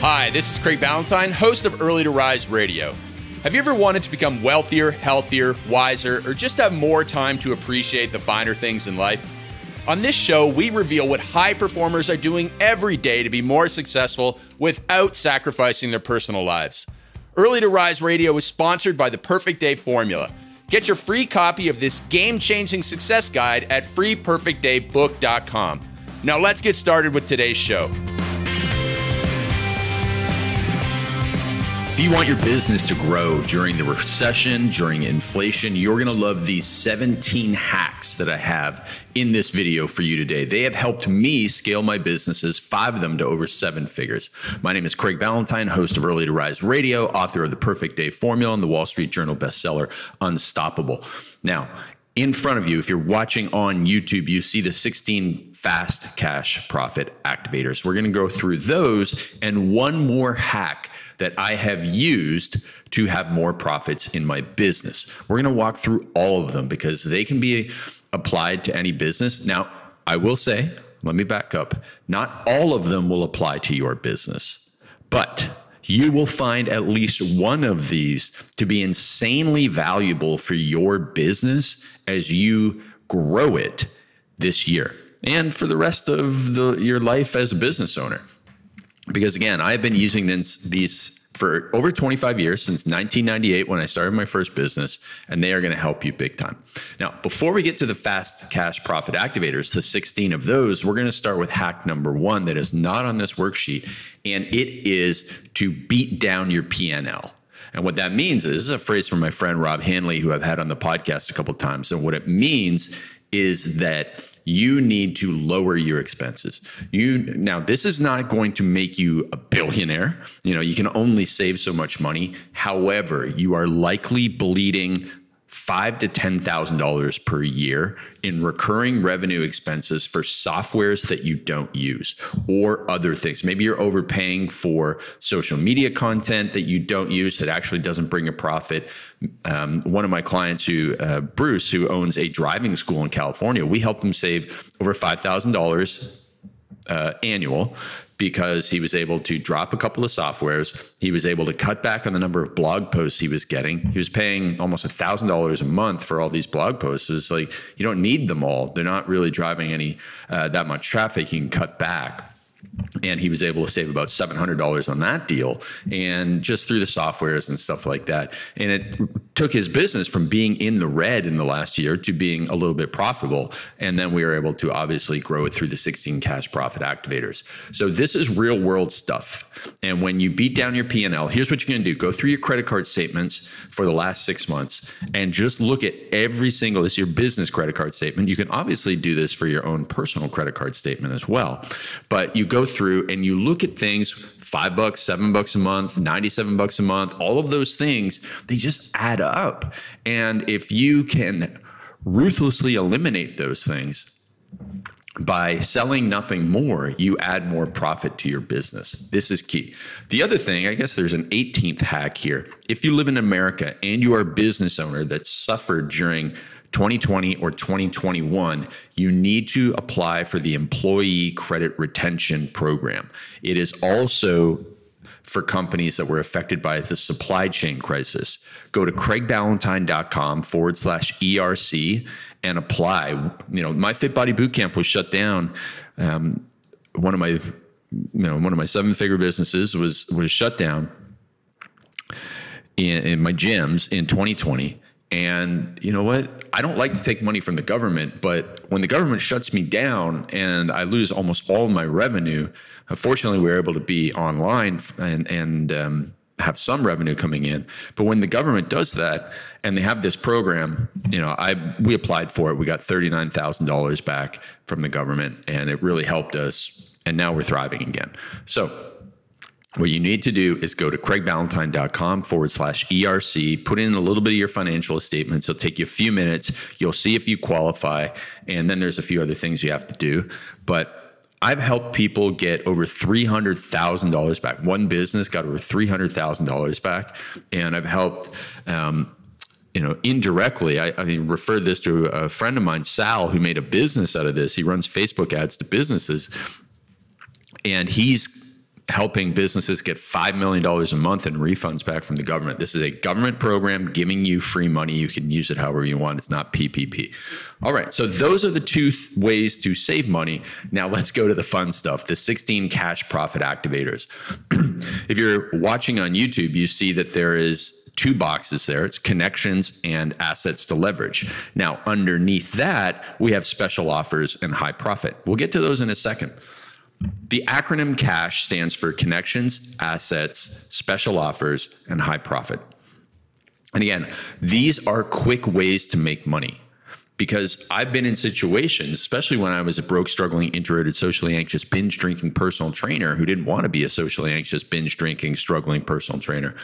Hi, this is Craig Ballantyne, host of Early to Rise Radio. Have you ever wanted to become wealthier, healthier, wiser, or just have more time to appreciate the finer things in life? On this show, we reveal what high performers are doing every day to be more successful without sacrificing their personal lives. Early to Rise Radio is sponsored by the Perfect Day Formula. Get your free copy of this game changing success guide at freeperfectdaybook.com. Now, let's get started with today's show. If you want your business to grow during the recession, during inflation, you're going to love these 17 hacks that I have in this video for you today. They have helped me scale my businesses, five of them to over seven figures. My name is Craig Ballantyne, host of Early to Rise Radio, author of The Perfect Day Formula and the Wall Street Journal bestseller Unstoppable. Now, in front of you, if you're watching on YouTube, you see the 16 fast cash profit activators. We're going to go through those and one more hack that I have used to have more profits in my business. We're going to walk through all of them because they can be applied to any business. Now, I will say, let me back up, not all of them will apply to your business, but you will find at least one of these to be insanely valuable for your business as you grow it this year and for the rest of the, your life as a business owner because again, I've been using this, these for over 25 years since 1998 when I started my first business, and they are going to help you big time. Now, before we get to the fast cash profit activators, the 16 of those, we're going to start with hack number one that is not on this worksheet, and it is to beat down your PNL. And what that means is, this is a phrase from my friend Rob Hanley, who I've had on the podcast a couple times. And what it means is that you need to lower your expenses. You now this is not going to make you a billionaire. You know, you can only save so much money. However, you are likely bleeding five to ten thousand dollars per year in recurring revenue expenses for softwares that you don't use or other things. Maybe you're overpaying for social media content that you don't use that actually doesn't bring a profit. Um, one of my clients, who uh, Bruce, who owns a driving school in California, we helped him save over five thousand uh, dollars annual because he was able to drop a couple of softwares. He was able to cut back on the number of blog posts he was getting. He was paying almost a thousand dollars a month for all these blog posts. It's like you don't need them all. They're not really driving any uh, that much traffic. You can cut back and he was able to save about $700 on that deal and just through the softwares and stuff like that. And it took his business from being in the red in the last year to being a little bit profitable. And then we were able to obviously grow it through the 16 cash profit activators. So this is real world stuff and when you beat down your p&l here's what you're going to do. Go through your credit card statements for the last six months and just look at every single this is your business credit card statement. You can obviously do this for your own personal credit card statement as well. But you go through and you look at things five bucks, seven bucks a month, 97 bucks a month, all of those things, they just add up. And if you can ruthlessly eliminate those things, by selling nothing more, you add more profit to your business. This is key. The other thing, I guess there's an 18th hack here. If you live in America and you are a business owner that suffered during 2020 or 2021, you need to apply for the Employee Credit Retention Program. It is also for companies that were affected by the supply chain crisis. Go to craigballantyne.com forward slash ERC and apply. You know, my Fit Body Bootcamp was shut down. Um, one of my, you know, one of my seven figure businesses was was shut down in, in my gyms in 2020 and you know what? I don't like to take money from the government, but when the government shuts me down and I lose almost all my revenue, fortunately, we are able to be online and and um, have some revenue coming in. But when the government does that and they have this program, you know, I we applied for it. We got thirty nine thousand dollars back from the government, and it really helped us. And now we're thriving again. So what you need to do is go to craigballantyne.com forward slash ERC, put in a little bit of your financial statements. It'll take you a few minutes. You'll see if you qualify. And then there's a few other things you have to do. But I've helped people get over $300,000 back. One business got over $300,000 back. And I've helped, um, you know, indirectly, I, I mean, refer this to a friend of mine, Sal, who made a business out of this. He runs Facebook ads to businesses. And he's helping businesses get $5 million a month in refunds back from the government. This is a government program giving you free money. You can use it however you want. It's not PPP. All right. So those are the two th- ways to save money. Now let's go to the fun stuff the 16 cash profit activators. if you're watching on YouTube, you see that there is two boxes there it's connections and assets to leverage. Now, underneath that, we have special offers and high profit. We'll get to those in a second. The acronym CASH stands for Connections, Assets, Special Offers, and High Profit. And again, these are quick ways to make money because I've been in situations, especially when I was a broke, struggling, introverted, socially anxious, binge drinking personal trainer who didn't want to be a socially anxious, binge drinking, struggling personal trainer.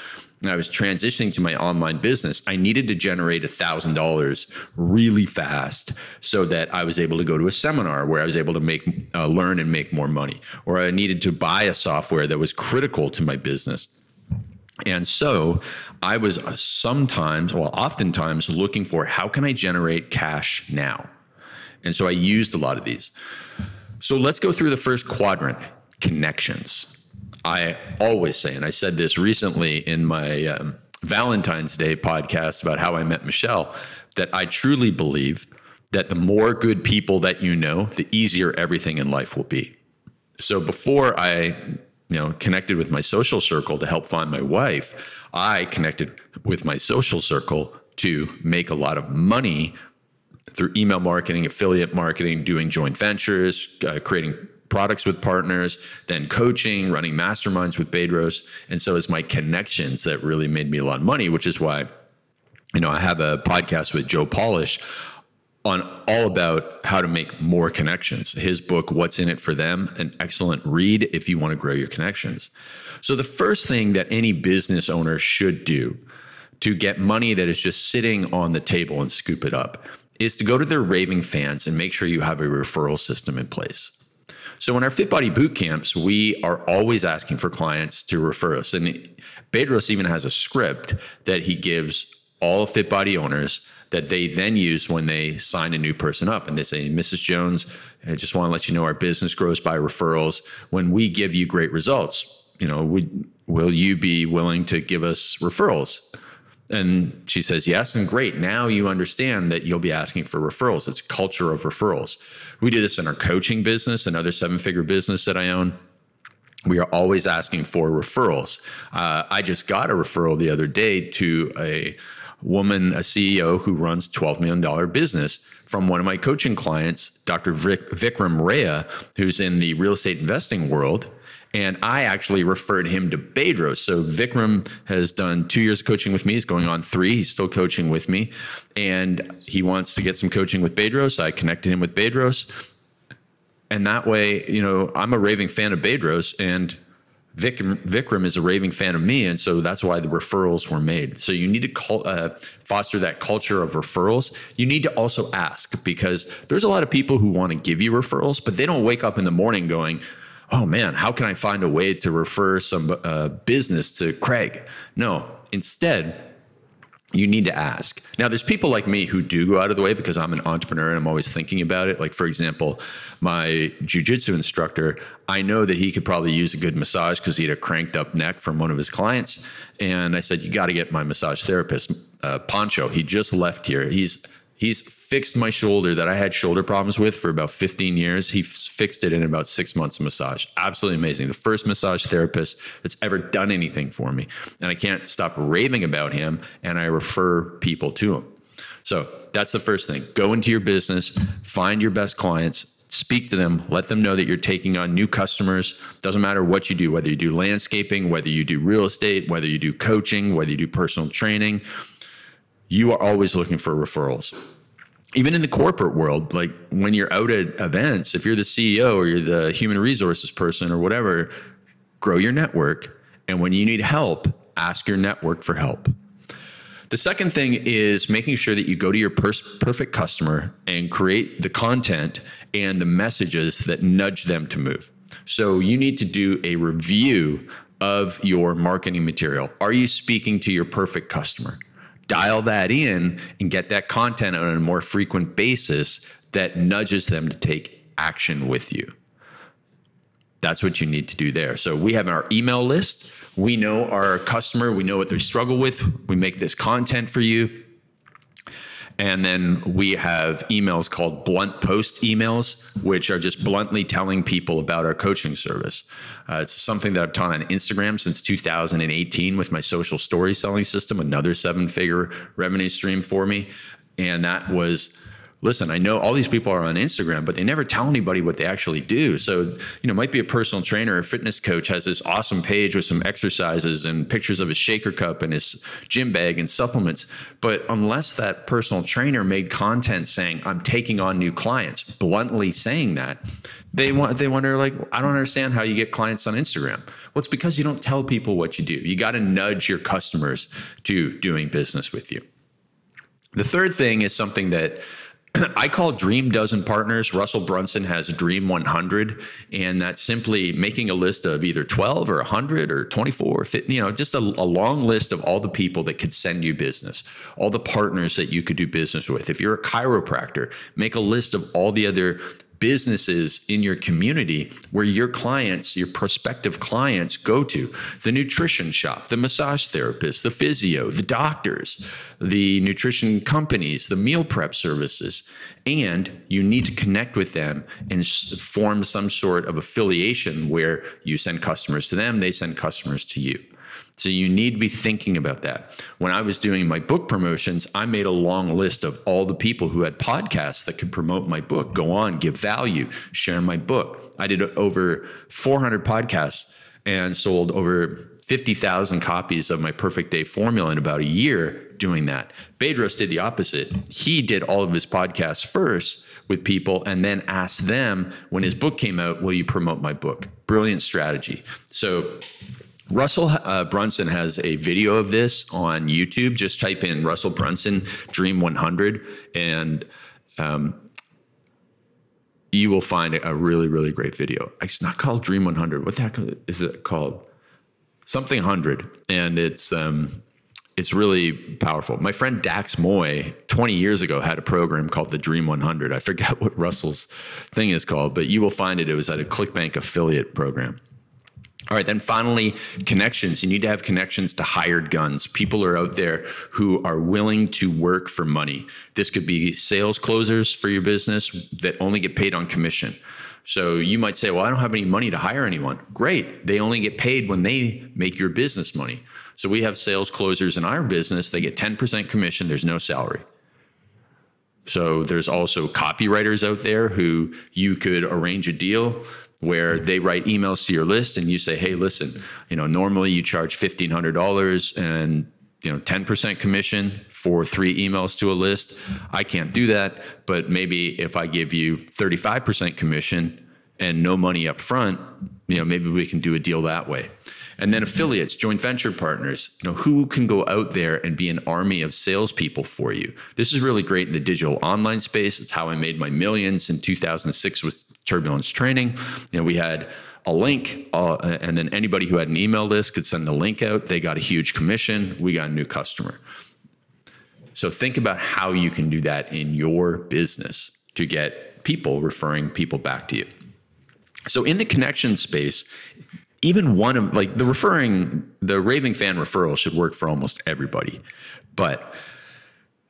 And I was transitioning to my online business. I needed to generate $1,000 really fast so that I was able to go to a seminar where I was able to make, uh, learn and make more money. Or I needed to buy a software that was critical to my business. And so I was sometimes, well, oftentimes looking for how can I generate cash now? And so I used a lot of these. So let's go through the first quadrant connections. I always say, and I said this recently in my um, Valentine's Day podcast about how I met Michelle, that I truly believe that the more good people that you know, the easier everything in life will be. So before I you know connected with my social circle to help find my wife i connected with my social circle to make a lot of money through email marketing affiliate marketing doing joint ventures uh, creating products with partners then coaching running masterminds with bedros and so it's my connections that really made me a lot of money which is why you know i have a podcast with joe polish on all about how to make more connections. His book, What's in It for Them, an excellent read if you want to grow your connections. So, the first thing that any business owner should do to get money that is just sitting on the table and scoop it up is to go to their raving fans and make sure you have a referral system in place. So, in our Fit Body boot camps, we are always asking for clients to refer us. And Bedros even has a script that he gives all Fit Body owners that they then use when they sign a new person up. And they say, Mrs. Jones, I just want to let you know our business grows by referrals. When we give you great results, you know, would, will you be willing to give us referrals? And she says, yes. And great. Now you understand that you'll be asking for referrals. It's culture of referrals. We do this in our coaching business, another seven figure business that I own we are always asking for referrals. Uh, I just got a referral the other day to a woman, a CEO who runs $12 million business from one of my coaching clients, Dr. Vic, Vikram Raya, who's in the real estate investing world. And I actually referred him to Bedros. So Vikram has done two years of coaching with me. He's going on three. He's still coaching with me. And he wants to get some coaching with Bedros. I connected him with Bedros. And that way, you know, I'm a raving fan of Bedros. And Vikram, Vikram is a raving fan of me, and so that's why the referrals were made. So you need to call, uh, foster that culture of referrals. You need to also ask because there's a lot of people who want to give you referrals, but they don't wake up in the morning going, "Oh man, how can I find a way to refer some uh, business to Craig?" No, instead you need to ask. Now, there's people like me who do go out of the way because I'm an entrepreneur and I'm always thinking about it. Like, for example, my jujitsu instructor, I know that he could probably use a good massage because he had a cranked up neck from one of his clients. And I said, You got to get my massage therapist, uh, Pancho. He just left here. He's He's fixed my shoulder that I had shoulder problems with for about 15 years. He fixed it in about six months of massage. Absolutely amazing. The first massage therapist that's ever done anything for me. And I can't stop raving about him and I refer people to him. So that's the first thing. Go into your business, find your best clients, speak to them, let them know that you're taking on new customers. Doesn't matter what you do, whether you do landscaping, whether you do real estate, whether you do coaching, whether you do personal training you are always looking for referrals. Even in the corporate world, like when you're out at events, if you're the CEO or you're the human resources person or whatever, grow your network. And when you need help, ask your network for help. The second thing is making sure that you go to your perfect customer and create the content and the messages that nudge them to move. So you need to do a review of your marketing material. Are you speaking to your perfect customer? Dial that in and get that content on a more frequent basis that nudges them to take action with you. that's what you need to do there. So we have our email list. We know our customer, we know what they struggle with. We make this content for you. And then we have emails called blunt post emails, which are just bluntly telling people about our coaching service. Uh, it's something that I've taught on Instagram since 2018 with my social story selling system, another seven figure revenue stream for me. And that was listen, I know all these people are on Instagram, but they never tell anybody what they actually do. So, you know, might be a personal trainer or fitness coach has this awesome page with some exercises and pictures of his shaker cup and his gym bag and supplements. But unless that personal trainer made content saying, I'm taking on new clients, bluntly saying that, they want they wonder like, I don't understand how you get clients on Instagram. Well, it's because you don't tell people what you do. You got to nudge your customers to doing business with you. The third thing is something that I call Dream Dozen Partners. Russell Brunson has Dream 100, and that's simply making a list of either 12 or 100 or 24 or 50, you know, just a, a, long list of all the people that could send you business, all the partners that you could do business with. If you're a chiropractor, make a list of all the other businesses in your community where your clients, your prospective clients go to the nutrition shop, the massage therapist, the physio, the doctors, the nutrition companies, the meal prep services. And you need to connect with them and form some sort of affiliation where you send customers to them, they send customers to you. So you need to be thinking about that. When I was doing my book promotions, I made a long list of all the people who had podcasts that could promote my book, go on, give value, share my book. I did over 400 podcasts and sold over 50,000 copies of my perfect day formula in about a year doing that. Bedros did the opposite. He did all of his podcasts first with people and then asked them when his book came out, will you promote my book? Brilliant strategy. So Russell uh, Brunson has a video of this on YouTube. Just type in Russell Brunson Dream 100 and um, you will find a really, really great video. It's not called Dream 100. What the heck is it called? Something 100. And it's, um, it's really powerful. My friend Dax Moy, 20 years ago, had a program called the Dream 100. I forget what Russell's thing is called, but you will find it. It was at a ClickBank affiliate program. All right, then finally, connections. You need to have connections to hired guns. People are out there who are willing to work for money. This could be sales closers for your business that only get paid on commission. So you might say, Well, I don't have any money to hire anyone. Great. They only get paid when they make your business money. So we have sales closers in our business. They get 10% commission, there's no salary. So there's also copywriters out there who you could arrange a deal where they write emails to your list and you say, hey, listen, you know, normally you charge $1,500 and you know 10% commission for three emails to a list. I can't do that but maybe if i give you 35% commission and no money up front you know maybe we can do a deal that way and then affiliates, joint venture partners, you know, who can go out there and be an army of salespeople for you. This is really great in the digital online space. It's how I made my millions in 2006 with Turbulence Training. You know, we had a link, uh, and then anybody who had an email list could send the link out. They got a huge commission. We got a new customer. So think about how you can do that in your business to get people referring people back to you. So in the connection space, even one of like the referring the raving fan referral should work for almost everybody but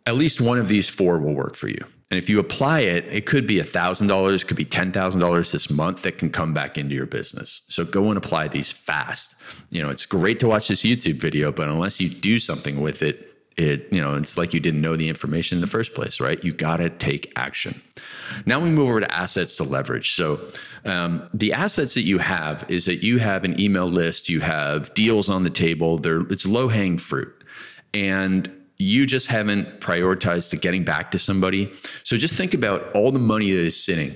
at least one of these four will work for you. And if you apply it it could be $1000 could be $10000 this month that can come back into your business. So go and apply these fast. You know it's great to watch this youtube video but unless you do something with it it you know it's like you didn't know the information in the first place right? You got to take action. Now we move over to assets to leverage. So um, the assets that you have is that you have an email list you have deals on the table there it's low hanging fruit and you just haven't prioritized to getting back to somebody. So just think about all the money that is sitting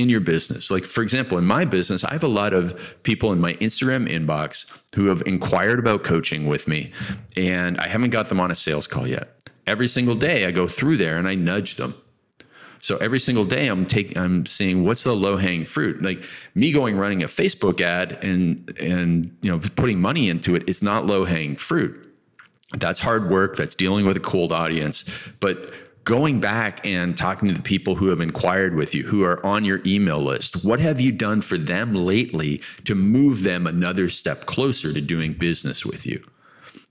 in your business. Like, for example, in my business, I have a lot of people in my Instagram inbox who have inquired about coaching with me, and I haven't got them on a sales call yet. Every single day, I go through there and I nudge them. So every single day, I'm taking, I'm seeing what's the low hanging fruit. Like me going running a Facebook ad and and you know putting money into it, is not low hanging fruit. That's hard work. That's dealing with a cold audience, but going back and talking to the people who have inquired with you, who are on your email list. What have you done for them lately to move them another step closer to doing business with you?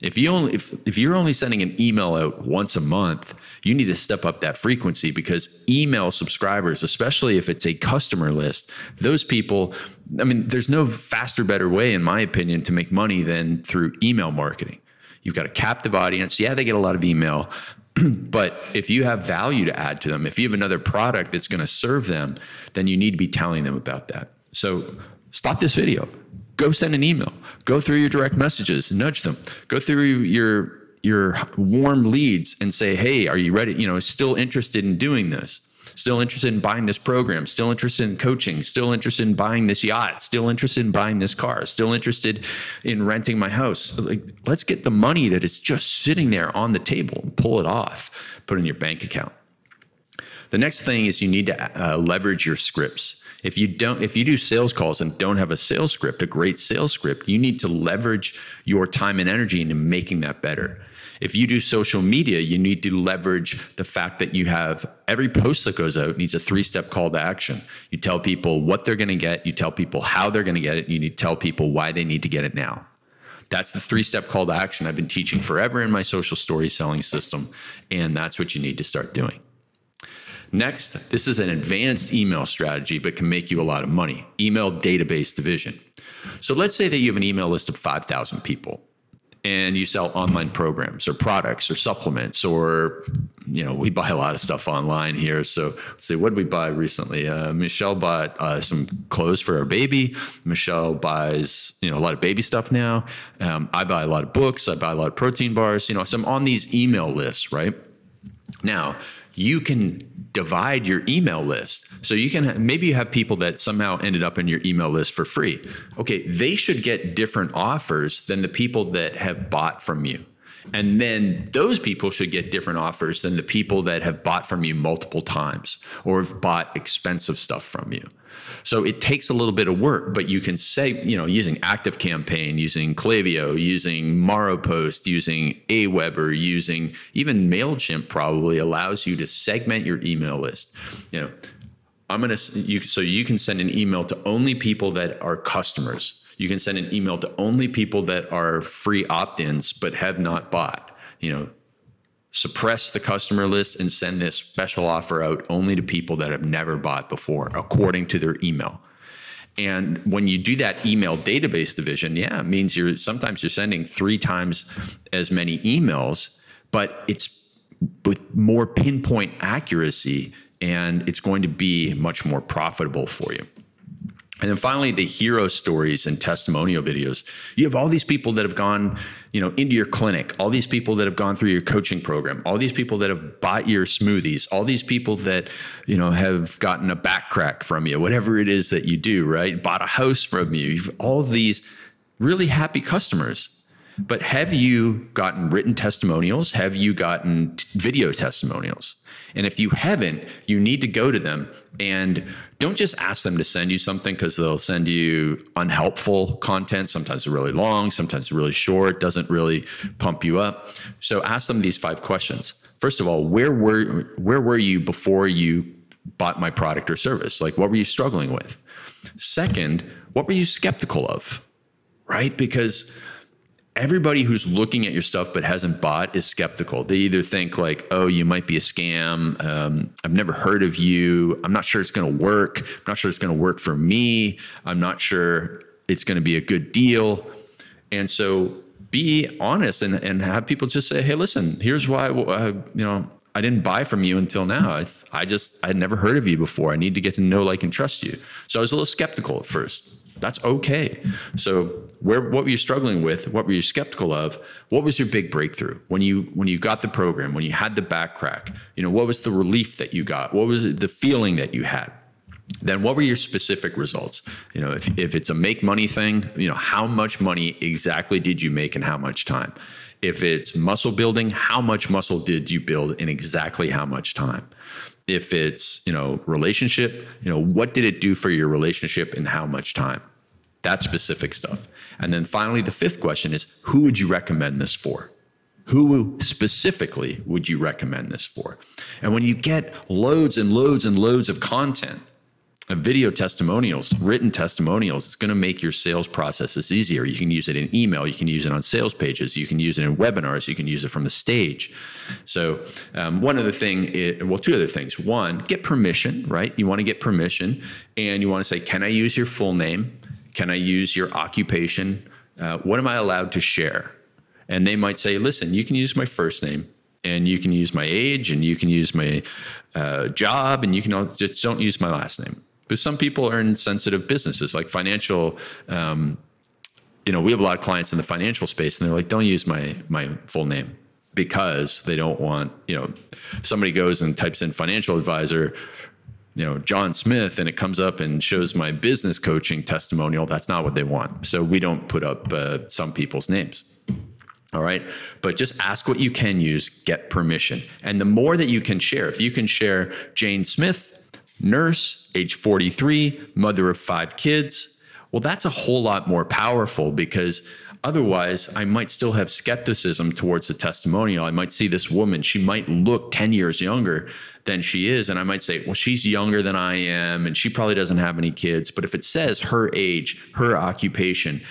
If you only if, if you're only sending an email out once a month, you need to step up that frequency because email subscribers, especially if it's a customer list, those people, I mean, there's no faster, better way, in my opinion, to make money than through email marketing. You've got a captive audience. Yeah, they get a lot of email, but if you have value to add to them, if you have another product that's going to serve them, then you need to be telling them about that. So stop this video. Go send an email. Go through your direct messages, nudge them. Go through your your warm leads and say, "Hey, are you ready? You know, still interested in doing this? Still interested in buying this program? Still interested in coaching? Still interested in buying this yacht? Still interested in buying this car? Still interested in renting my house? Like, let's get the money that is just sitting there on the table and pull it off, put it in your bank account." The next thing is you need to uh, leverage your scripts. If you don't, if you do sales calls and don't have a sales script, a great sales script, you need to leverage your time and energy into making that better. If you do social media, you need to leverage the fact that you have every post that goes out needs a three step call to action. You tell people what they're going to get, you tell people how they're going to get it, you need to tell people why they need to get it now. That's the three step call to action I've been teaching forever in my social story selling system. And that's what you need to start doing. Next, this is an advanced email strategy, but can make you a lot of money email database division. So let's say that you have an email list of 5,000 people and you sell online programs or products or supplements or you know we buy a lot of stuff online here. So let's see what did we buy recently? Uh, michelle bought uh, some clothes for our baby. Michelle buys you know a lot of baby stuff now. Um, i buy a lot of books. I buy a lot of protein bars you know so i'm on these email lists right? Now you can divide your email list. So you can maybe you have people that somehow ended up in your email list for free. Okay, they should get different offers than the people that have bought from you. And then those people should get different offers than the people that have bought from you multiple times or have bought expensive stuff from you. So it takes a little bit of work, but you can say, you know, using Active Campaign, using Klaviyo, using Maropost, using Aweber, using even MailChimp probably allows you to segment your email list. You know, I'm to, you, so you can send an email to only people that are customers. You can send an email to only people that are free opt ins but have not bought. You know, suppress the customer list and send this special offer out only to people that have never bought before, according to their email. And when you do that email database division, yeah, it means you're sometimes you're sending three times as many emails, but it's with more pinpoint accuracy and it's going to be much more profitable for you. And then finally, the hero stories and testimonial videos. You have all these people that have gone, you know, into your clinic, all these people that have gone through your coaching program, all these people that have bought your smoothies, all these people that, you know, have gotten a back crack from you, whatever it is that you do, right? Bought a house from you. You've all these really happy customers. But have you gotten written testimonials? Have you gotten t- video testimonials? And if you haven't, you need to go to them and don't just ask them to send you something because they'll send you unhelpful content. Sometimes really long, sometimes really short, doesn't really pump you up. So ask them these five questions. First of all, where were where were you before you bought my product or service? Like what were you struggling with? Second, what were you skeptical of? Right? Because everybody who's looking at your stuff but hasn't bought is skeptical. They either think like, "Oh, you might be a scam. Um, I've never heard of you. I'm not sure it's going to work. I'm not sure it's going to work for me. I'm not sure it's going to be a good deal." And so, be honest and and have people just say, "Hey, listen, here's why. Uh, you know." I didn't buy from you until now. I, I just, I'd never heard of you before. I need to get to know, like, and trust you. So I was a little skeptical at first that's okay. So where what were you struggling with? What were you skeptical of? What was your big breakthrough when you when you got the program, when you had the back crack? You know, what was the relief that you got? What was the feeling that you had? Then what were your specific results? You know, if, if it's a make money thing, you know, how much money exactly did you make and how much time? If it's muscle building, how much muscle did you build in exactly how much time? if it's you know relationship you know what did it do for your relationship and how much time that specific stuff and then finally the fifth question is who would you recommend this for Who specifically would you recommend this for? And when you get loads and loads and loads of content, of video testimonials, written testimonials, it's going to make your sales processes easier. You can use it in email, you can use it on sales pages, you can use it in webinars, you can use it from the stage. So, um, one other thing, well, two other things. One, get permission, right? You want to get permission and you want to say, Can I use your full name? Can I use your occupation? Uh, what am I allowed to share? And they might say, Listen, you can use my first name and you can use my age and you can use my uh, job and you can just don't use my last name because some people are in sensitive businesses like financial. Um, you know, we have a lot of clients in the financial space, and they're like, "Don't use my my full name." because they don't want you know somebody goes and types in financial advisor you know john smith and it comes up and shows my business coaching testimonial that's not what they want. So we don't put up uh, some people's names. All right? But just ask what you can use get permission. And the more that you can share if you can share jane smith nurse, age 43, mother of five kids. Well, that's a whole lot more powerful because otherwise I might still have skepticism towards the testimonial. I might see this woman, she might look 10 years younger than she is. And I might say, well, she's younger than I am, and she probably doesn't have any kids. But if it says her age, her occupation,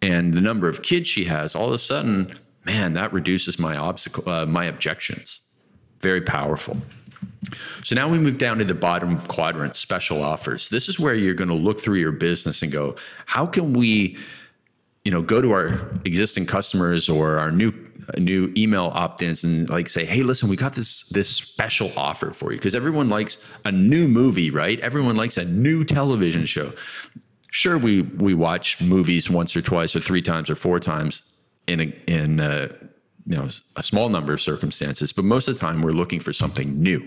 and the number of kids she has, all of a sudden, man, that reduces my obstacle, uh, my objections. Very powerful. So now we move down to the bottom quadrant, special offers. This is where you're going to look through your business and go, how can we, you know, go to our existing customers or our new new email opt-ins and like say, hey, listen, we got this this special offer for you because everyone likes a new movie, right? Everyone likes a new television show. Sure, we we watch movies once or twice or three times or four times in a, in a, you know a small number of circumstances but most of the time we're looking for something new.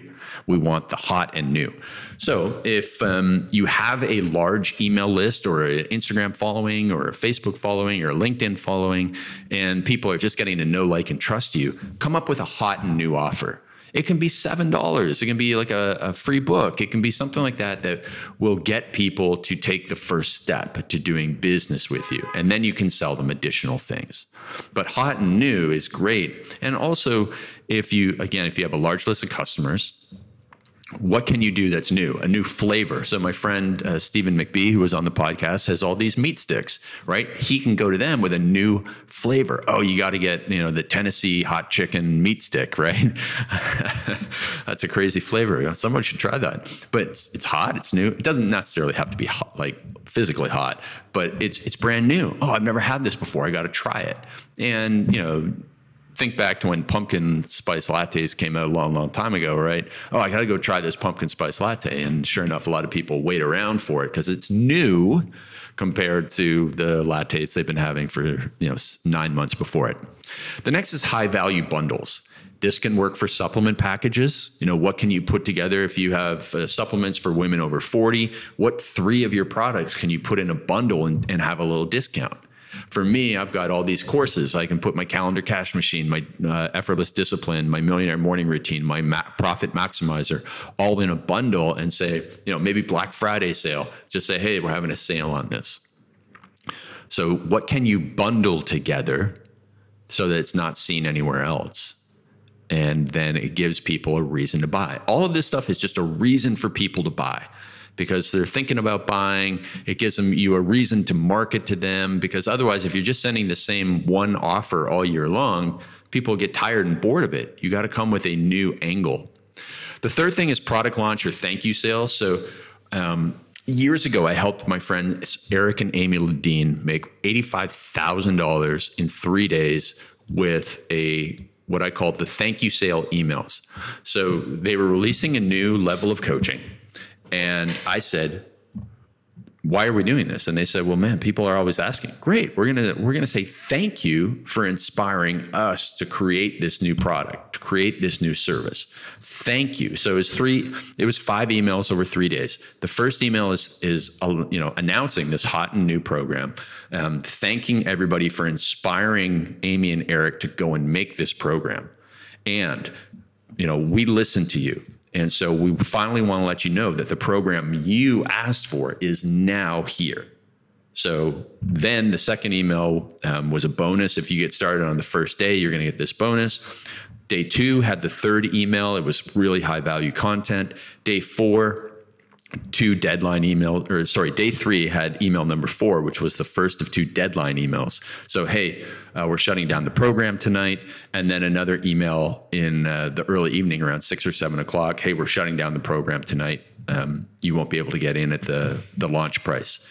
We want the hot and new. So if um, you have a large email list or an instagram following or a facebook following or a linkedin following and people are just getting to know like and trust you come up with a hot and new offer it can be $7. It can be like a, a, free book. It can be something like that that will get people to take the first step to doing business with you. And then you can sell them additional things. But hot and new is great. And also, if you, again, if you have a large list of customers, what can you do that's new? A new flavor. So my friend uh, stephen mcbee who was on the podcast has all these meat sticks right? He can go to them with a new flavor. Oh you got to get you know the tennessee hot chicken meat stick right? That's a crazy flavor. Someone should try that. But it's, it's hot it's new. It doesn't necessarily have to be hot like physically hot but it's it's brand new. Oh i've never had this before. I got to try it. And you know think back to when pumpkin spice lattes came out a long, long time ago, right? Oh, I got to go try this pumpkin spice latte. And sure enough, a lot of people wait around for it because it's new compared to the lattes they've been having for you know nine months before it. The next is high value bundles. This can work for supplement packages. You know, what can you put together if you have uh, supplements for women over 40? What three of your products can you put in a bundle and, and have a little discount? For me, I've got all these courses. I can put my calendar cash machine, my uh, effortless discipline, my millionaire morning routine, my ma- profit maximizer, all in a bundle and say, you know, maybe Black Friday sale. Just say, hey, we're having a sale on this. So, what can you bundle together so that it's not seen anywhere else? And then it gives people a reason to buy. All of this stuff is just a reason for people to buy because they're thinking about buying. It gives them you a reason to market to them because otherwise, if you're just sending the same one offer all year long, people get tired and bored of it. You got to come with a new angle. The third thing is product launch or thank you sales. So, um, years ago, I helped my friends Eric and Amy Ledeen make $85,000 in three days with a what I called the thank you sale emails. So they were releasing a new level of coaching and I said, why are we doing this? And they said, well, man, people are always asking. Great. We're going to, we're going to say thank you for inspiring us to create this new product, to create this new service. Thank you. So it was three, it was five emails over three days. The first email is, is, you know, announcing this hot and new program, um, thanking everybody for inspiring Amy and Eric to go and make this program. And, you know, we listen to you and so we finally want to let you know that the program you asked for is now here. So then the second email um, was a bonus. If you get started on the first day, you're going to get this bonus. Day two had the third email. It was really high value content. Day four, two deadline email, or sorry, day three had email number four, which was the first of two deadline emails. So, hey, uh, we're shutting down the program tonight. And then another email in uh, the early evening around six or seven o'clock. Hey, we're shutting down the program tonight. Um, you won't be able to get in at the, the launch price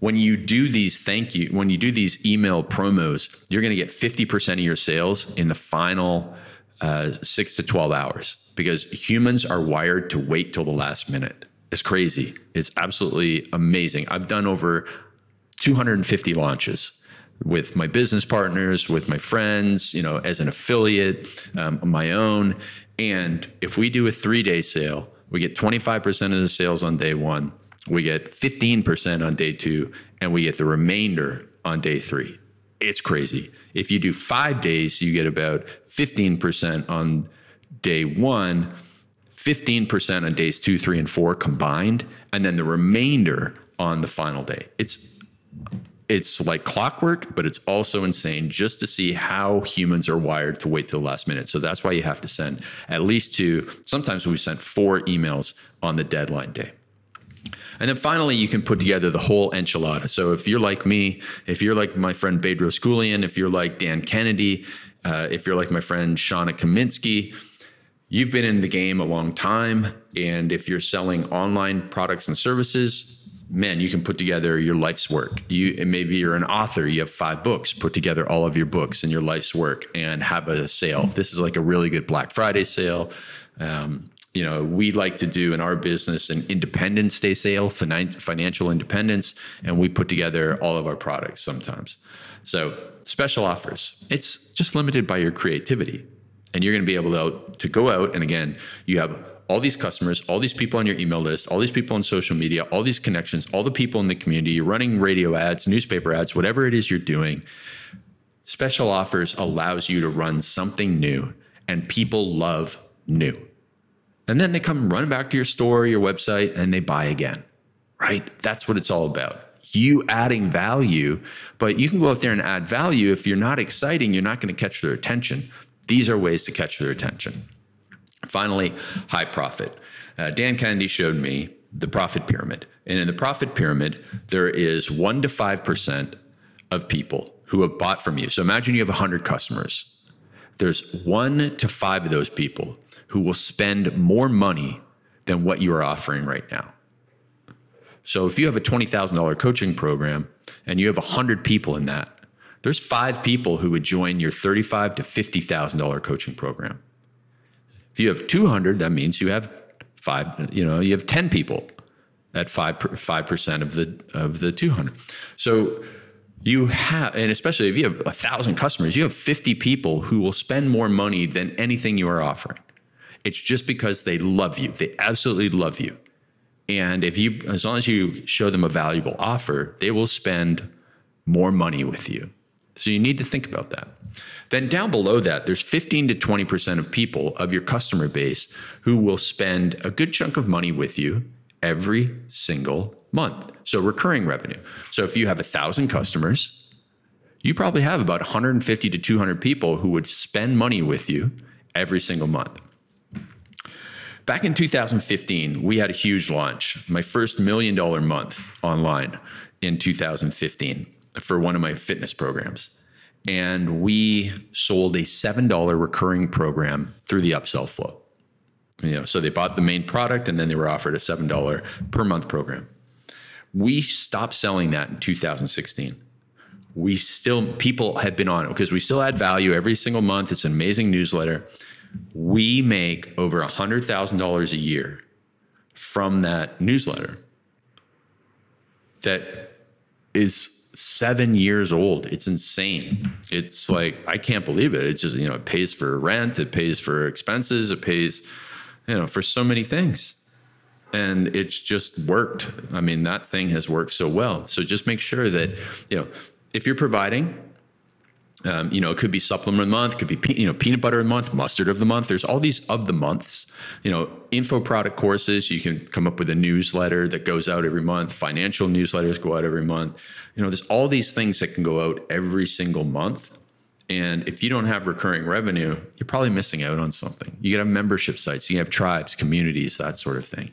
when you do these thank you when you do these email promos you're going to get 50% of your sales in the final uh, 6 to 12 hours because humans are wired to wait till the last minute it's crazy it's absolutely amazing i've done over 250 launches with my business partners with my friends you know as an affiliate um, my own and if we do a three day sale we get 25% of the sales on day one we get 15% on day two, and we get the remainder on day three. It's crazy. If you do five days, you get about 15% on day one, 15% on days two, three, and four combined, and then the remainder on the final day. It's it's like clockwork, but it's also insane just to see how humans are wired to wait till the last minute. So that's why you have to send at least two. Sometimes we've sent four emails on the deadline day. And then finally, you can put together the whole enchilada. So if you're like me, if you're like my friend Bedros Keuilian, if you're like Dan Kennedy, uh, if you're like my friend Shauna Kaminsky, you've been in the game a long time. And if you're selling online products and services, man, you can put together your life's work. You maybe you're an author, you have five books, put together all of your books and your life's work and have a sale. This is like a really good Black Friday sale. Um, you know, we like to do in our business an Independence Day sale, financial independence, and we put together all of our products sometimes. So, special offers. It's just limited by your creativity. And you're going to be able to, to go out and again, you have all these customers, all these people on your email list, all these people on social media, all these connections, all the people in the community, you're running radio ads, newspaper ads, whatever it is you're doing. Special offers allows you to run something new, and people love new. And then they come run back to your store, your website, and they buy again, right? That's what it's all about. You adding value, but you can go out there and add value. If you're not exciting, you're not going to catch their attention. These are ways to catch their attention. Finally, high profit. Uh, Dan Kennedy showed me the profit pyramid. And in the profit pyramid, there is 1% to 5% of people who have bought from you. So imagine you have 100 customers. There's one to five of those people who will spend more money than what you are offering right now. So if you have a $20,000 coaching program and you have 100 people in that, there's five people who would join your 35 to $50,000 coaching program. If you have 200, that means you have five, you know, you have 10 people at 5 5% of the of the 200. So you have and especially if you have a 1000 customers, you have 50 people who will spend more money than anything you are offering. It's just because they love you. They absolutely love you. And if you, as long as you show them a valuable offer, they will spend more money with you. So you need to think about that. Then down below that, there's 15 to 20% of people of your customer base who will spend a good chunk of money with you every single month. So recurring revenue. So if you have a thousand customers, you probably have about 150 to 200 people who would spend money with you every single month. Back in 2015, we had a huge launch, my first million dollar month online in 2015 for one of my fitness programs. And we sold a $7 recurring program through the upsell flow. You know, so they bought the main product and then they were offered a $7 per month program. We stopped selling that in 2016 we still people have been on it because we still add value every single month it's an amazing newsletter we make over $100,000 a year from that newsletter that is seven years old. It's insane. It's like, I can't believe it. It's just, you know, it pays for rent, it pays for expenses, it pays, you know, for so many things. And it's just worked. I mean, that thing has worked so well. So just make sure that, you know, if you're providing Um, you know, it could be supplement of the month, could be pe- you know peanut butter of the month, mustard of the month. There's all these of the months. You know, info product courses. You can come up with a newsletter that goes out every month. Financial newsletters go out every month. You know, there's all these things that can go out every single month. And if you don't have recurring revenue, you're probably missing out on something. You can have membership sites, you have tribes, communities, that sort of thing.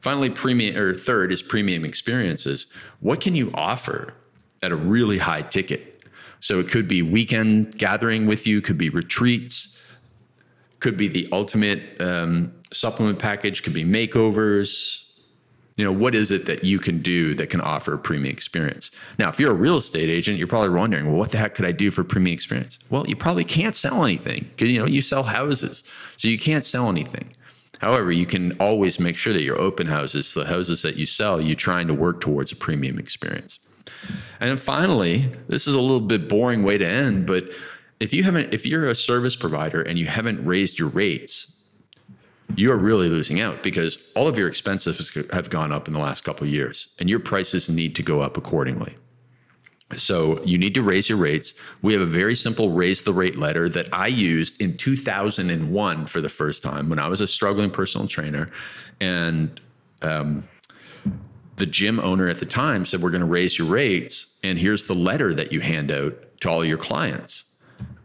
Finally, premium or third is premium experiences. What can you offer at a really high ticket? So it could be weekend gathering with you, could be retreats, could be the ultimate um, supplement package, could be makeovers. You know, what is it that you can do that can offer a premium experience? Now, if you're a real estate agent, you're probably wondering, well, what the heck could I do for premium experience? Well, you probably can't sell anything because, you know, you sell houses. So you can't sell anything. However, you can always make sure that your open houses, the houses that you sell, you're trying to work towards a premium experience. And then finally, this is a little bit boring way to end, but if you haven't, if you're a service provider and you haven't raised your rates, you are really losing out because all of your expenses have gone up in the last couple of years and your prices need to go up accordingly. So you need to raise your rates. We have a very simple raise the rate letter that I used in 2001 for the first time when I was a struggling personal trainer. And um, the gym owner at the time said, We're going to raise your rates. And here's the letter that you hand out to all your clients.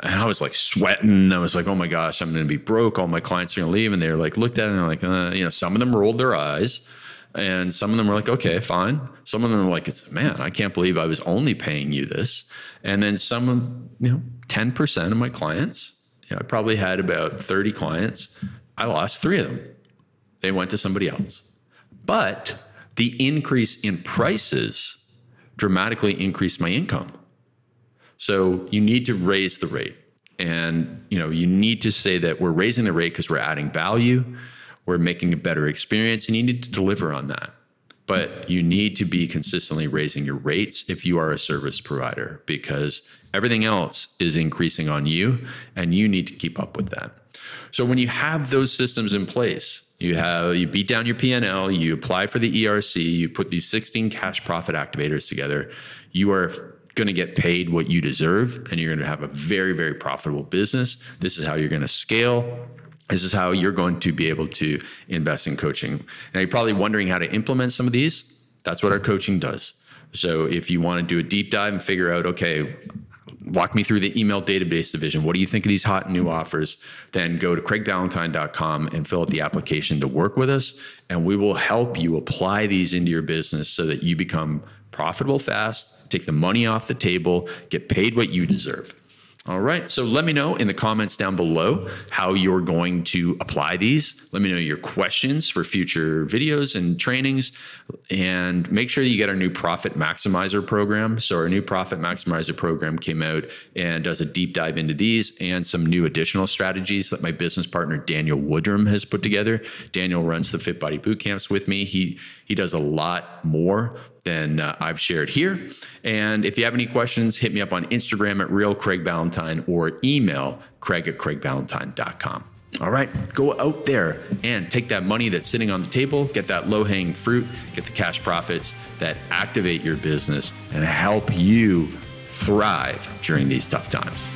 And I was like sweating. I was like, oh my gosh, I'm going to be broke. All my clients are going to leave. And they're like, looked at it and they're like, uh, you know, some of them rolled their eyes. And some of them were like, okay, fine. Some of them were like, it's man, I can't believe I was only paying you this. And then some you know, 10% of my clients, you know, I probably had about 30 clients. I lost three of them. They went to somebody else. But the increase in prices dramatically increased my income. So you need to raise the rate. And you know, you need to say that we're raising the rate because we're adding value we're making a better experience, and you need to deliver on that. But you need to be consistently raising your rates if you are a service provider because everything else is increasing on you and you need to keep up with that. So when you have those systems in place, you have you beat down your P&L, you apply for the ERC, you put these 16 cash profit activators together, you are going to get paid what you deserve and you're going to have a very very profitable business. This is how you're going to scale this is how you're going to be able to invest in coaching. Now, you're probably wondering how to implement some of these. That's what our coaching does. So, if you want to do a deep dive and figure out, okay, walk me through the email database division. What do you think of these hot new offers? Then go to craigballantyne.com and fill out the application to work with us. And we will help you apply these into your business so that you become profitable fast, take the money off the table, get paid what you deserve. All right. So let me know in the comments down below how you're going to apply these. Let me know your questions for future videos and trainings. And make sure you get our new Profit Maximizer program. So, our new Profit Maximizer program came out and does a deep dive into these and some new additional strategies that my business partner, Daniel Woodrum, has put together. Daniel runs the Fit Body Boot Camps with me. He, he does a lot more than uh, I've shared here. And if you have any questions, hit me up on Instagram at real Craig Ballantyne or email craig at craigballantyne.com. All right, go out there and take that money that's sitting on the table, get that low hanging fruit, get the cash profits that activate your business and help you thrive during these tough times.